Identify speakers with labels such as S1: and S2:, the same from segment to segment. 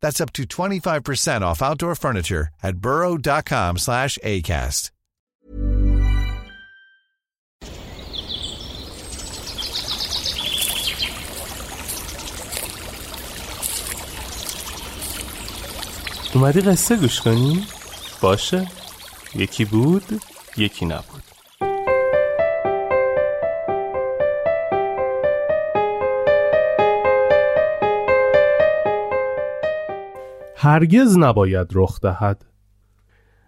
S1: That's up to 25% off outdoor furniture at burrow.com slash ACAST.
S2: اومدی قصه گوش کنی؟ باشه یکی بود یکی نبود هرگز نباید رخ دهد.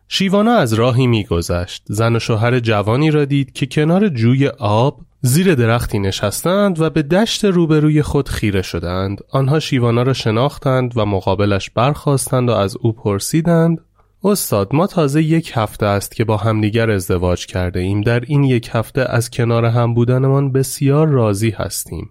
S2: شیوانا از راهی میگذشت. زن و شوهر جوانی را دید که کنار جوی آب زیر درختی نشستند و به دشت روبروی خود خیره شدند. آنها شیوانا را شناختند و مقابلش برخواستند و از او پرسیدند استاد ما تازه یک هفته است که با همدیگر ازدواج کرده ایم. در این یک هفته از کنار هم بودنمان بسیار راضی هستیم.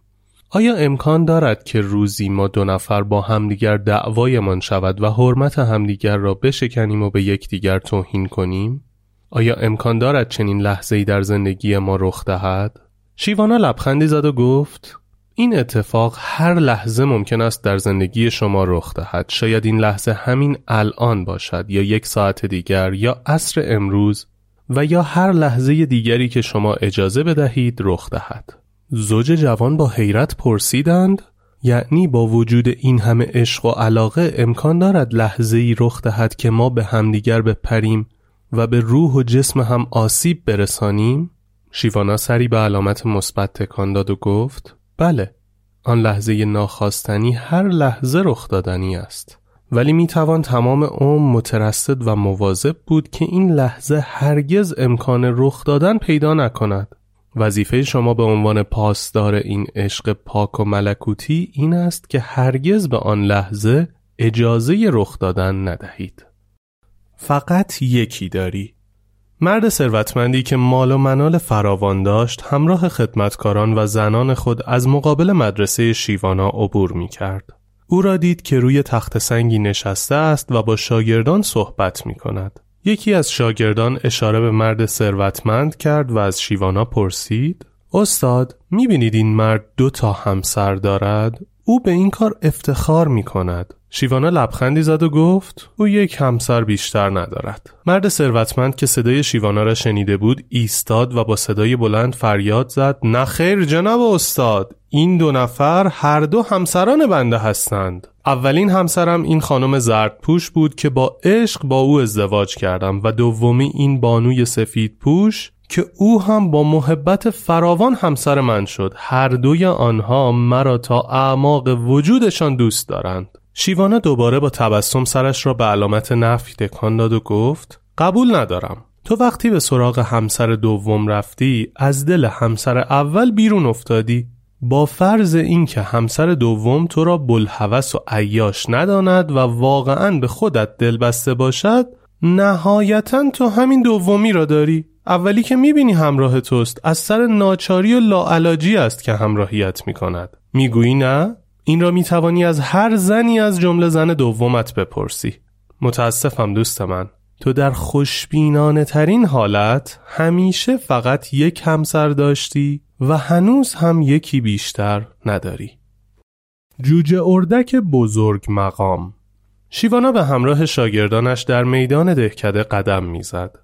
S2: آیا امکان دارد که روزی ما دو نفر با همدیگر دعوایمان شود و حرمت همدیگر را بشکنیم و به یکدیگر توهین کنیم؟ آیا امکان دارد چنین لحظه ای در زندگی ما رخ دهد؟ شیوانا لبخندی زد و گفت این اتفاق هر لحظه ممکن است در زندگی شما رخ دهد شاید این لحظه همین الان باشد یا یک ساعت دیگر یا عصر امروز و یا هر لحظه دیگری که شما اجازه بدهید رخ دهد زوج جوان با حیرت پرسیدند یعنی با وجود این همه عشق و علاقه امکان دارد لحظه ای رخ دهد که ما به همدیگر بپریم و به روح و جسم هم آسیب برسانیم؟ شیوانا سری به علامت مثبت تکان داد و گفت بله آن لحظه ناخواستنی هر لحظه رخ دادنی است. ولی می توان تمام عمر مترصد و مواظب بود که این لحظه هرگز امکان رخ دادن پیدا نکند. وظیفه شما به عنوان پاسدار این عشق پاک و ملکوتی این است که هرگز به آن لحظه اجازه رخ دادن ندهید فقط یکی داری مرد ثروتمندی که مال و منال فراوان داشت همراه خدمتکاران و زنان خود از مقابل مدرسه شیوانا عبور می کرد. او را دید که روی تخت سنگی نشسته است و با شاگردان صحبت می کند. یکی از شاگردان اشاره به مرد ثروتمند کرد و از شیوانا پرسید استاد می بینید این مرد دو تا همسر دارد؟ او به این کار افتخار می کند. شیوانا لبخندی زد و گفت او یک همسر بیشتر ندارد. مرد ثروتمند که صدای شیوانا را شنیده بود ایستاد و با صدای بلند فریاد زد نخیر جناب استاد این دو نفر هر دو همسران بنده هستند. اولین همسرم این خانم زردپوش بود که با عشق با او ازدواج کردم و دومی این بانوی سفید پوش که او هم با محبت فراوان همسر من شد. هر دوی آنها مرا تا اعماق وجودشان دوست دارند. شیوانا دوباره با تبسم سرش را به علامت نفی تکان داد و گفت قبول ندارم. تو وقتی به سراغ همسر دوم رفتی از دل همسر اول بیرون افتادی. با فرض اینکه همسر دوم تو را بلحوث و عیاش نداند و واقعا به خودت دل بسته باشد نهایتا تو همین دومی را داری. اولی که می‌بینی همراه توست از سر ناچاری و لاعلاجی است که همراهیت می‌کند. می‌گویی نه؟ این را می‌توانی از هر زنی از جمله زن دومت بپرسی. متاسفم دوست من. تو در خوشبینانه ترین حالت همیشه فقط یک همسر داشتی و هنوز هم یکی بیشتر نداری. جوجه اردک بزرگ مقام. شیوانا به همراه شاگردانش در میدان دهکده قدم می‌زد.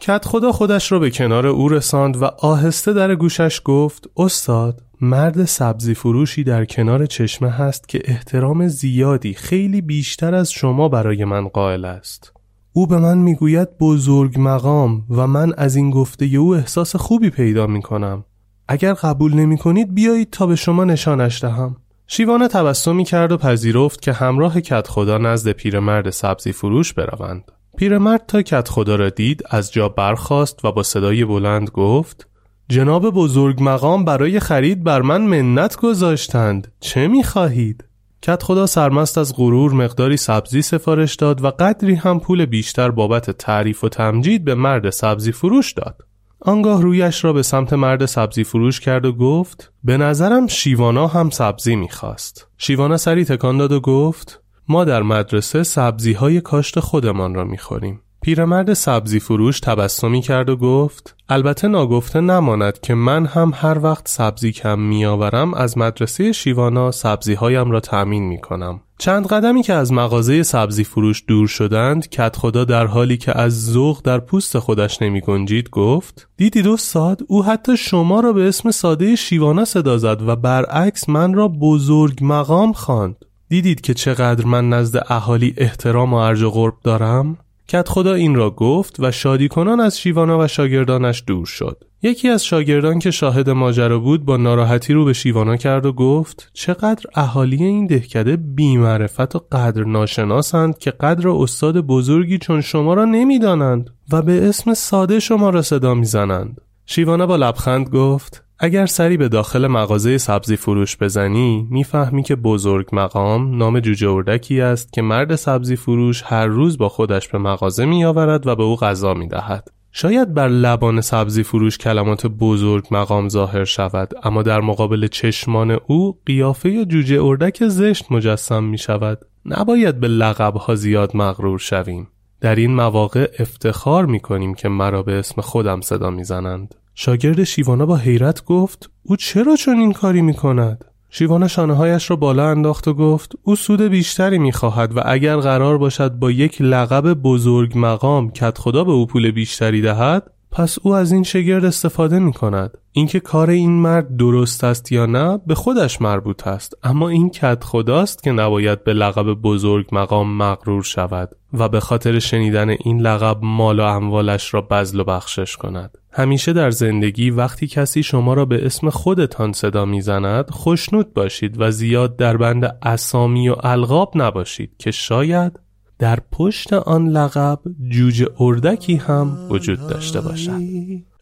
S2: کت خدا خودش را به کنار او رساند و آهسته در گوشش گفت استاد مرد سبزی فروشی در کنار چشمه هست که احترام زیادی خیلی بیشتر از شما برای من قائل است. او به من می‌گوید بزرگ مقام و من از این گفته او احساس خوبی پیدا می کنم اگر قبول نمی کنید بیایید تا به شما نشانش دهم شیوانه تبسمی کرد و پذیرفت که همراه کت خدا نزد پیرمرد سبزی فروش بروند. پیرمرد تا کت خدا را دید از جا برخاست و با صدای بلند گفت جناب بزرگ مقام برای خرید بر من منت گذاشتند چه می خواهید؟ کت خدا سرمست از غرور مقداری سبزی سفارش داد و قدری هم پول بیشتر بابت تعریف و تمجید به مرد سبزی فروش داد. آنگاه رویش را به سمت مرد سبزی فروش کرد و گفت به نظرم شیوانا هم سبزی می‌خواست. شیوانا سری تکان داد و گفت ما در مدرسه سبزی های کاشت خودمان را می‌خوریم. پیرمرد سبزی فروش تبسمی کرد و گفت البته ناگفته نماند که من هم هر وقت سبزی کم میآورم از مدرسه شیوانا سبزی هایم را تأمین می کنم. چند قدمی که از مغازه سبزی فروش دور شدند کت خدا در حالی که از ذوق در پوست خودش نمی گنجید گفت دیدید استاد او حتی شما را به اسم ساده شیوانا صدا زد و برعکس من را بزرگ مقام خواند دیدید که چقدر من نزد اهالی احترام و ارج و قرب دارم کت خدا این را گفت و شادی کنان از شیوانا و شاگردانش دور شد. یکی از شاگردان که شاهد ماجرا بود با ناراحتی رو به شیوانا کرد و گفت چقدر اهالی این دهکده بیمعرفت و قدر ناشناسند که قدر استاد بزرگی چون شما را نمی‌دانند و به اسم ساده شما را صدا می‌زنند. شیوانا با لبخند گفت اگر سری به داخل مغازه سبزی فروش بزنی می‌فهمی که بزرگ مقام نام جوجه اردکی است که مرد سبزی فروش هر روز با خودش به مغازه می آورد و به او غذا می دهد. شاید بر لبان سبزی فروش کلمات بزرگ مقام ظاهر شود اما در مقابل چشمان او قیافه جوجه اردک زشت مجسم می شود. نباید به لقبها زیاد مغرور شویم. در این مواقع افتخار می کنیم که مرا به اسم خودم صدا می زنند. شاگرد شیوانا با حیرت گفت او چرا چون این کاری می کند؟ شیوانا شانه هایش را بالا انداخت و گفت او سود بیشتری می خواهد و اگر قرار باشد با یک لقب بزرگ مقام کت خدا به او پول بیشتری دهد پس او از این شگرد استفاده می کند اینکه کار این مرد درست است یا نه به خودش مربوط است. اما این کت خداست که نباید به لقب بزرگ مقام مغرور شود و به خاطر شنیدن این لقب مال و اموالش را بزل و بخشش کند. همیشه در زندگی وقتی کسی شما را به اسم خودتان صدا می‌زند خوشنود باشید و زیاد در بند اسامی و القاب نباشید که شاید در پشت آن لقب جوجه اردکی هم وجود داشته باشد.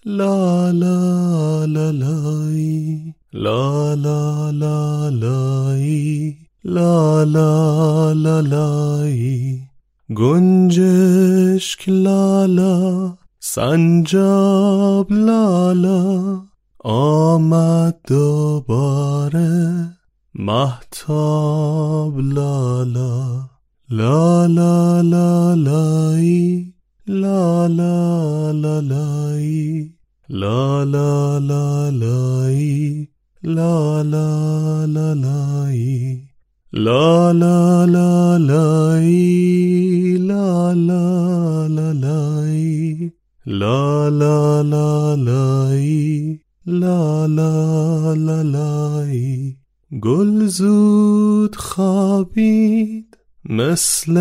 S2: لا لا لا لای. لا لا لا لای. لا لا لا لای. گنجشک لالا سنجاب لالا آمد دوباره محتاب لالا لالا لالایی لالا لالای لالا لالای لالا لالای لالا لالایی لا لا لا لای لا لا لا لای گل زود خوابید مثل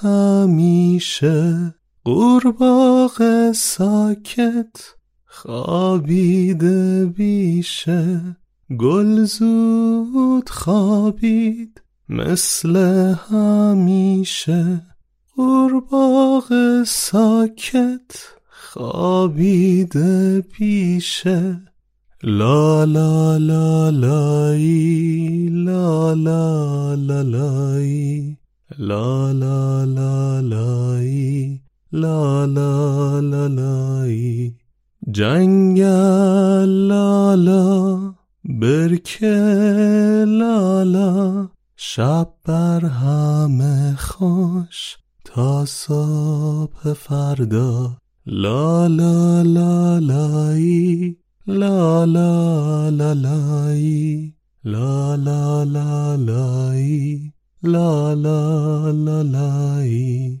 S2: همیشه. قورباغه ساکت خوابیده بیشه. گل زود خوابید مثل همیشه. قورباغه ساکت خوابیده پیشه لا لا لا لای لا لا لا لای لا لا لا لای لا لا لا لای. جنگل لالا برکه لالا شب بر همه خوش تا صبح فردا. لا لا لا لای لا لا لا لای لا لا لا لای لا لا لا لای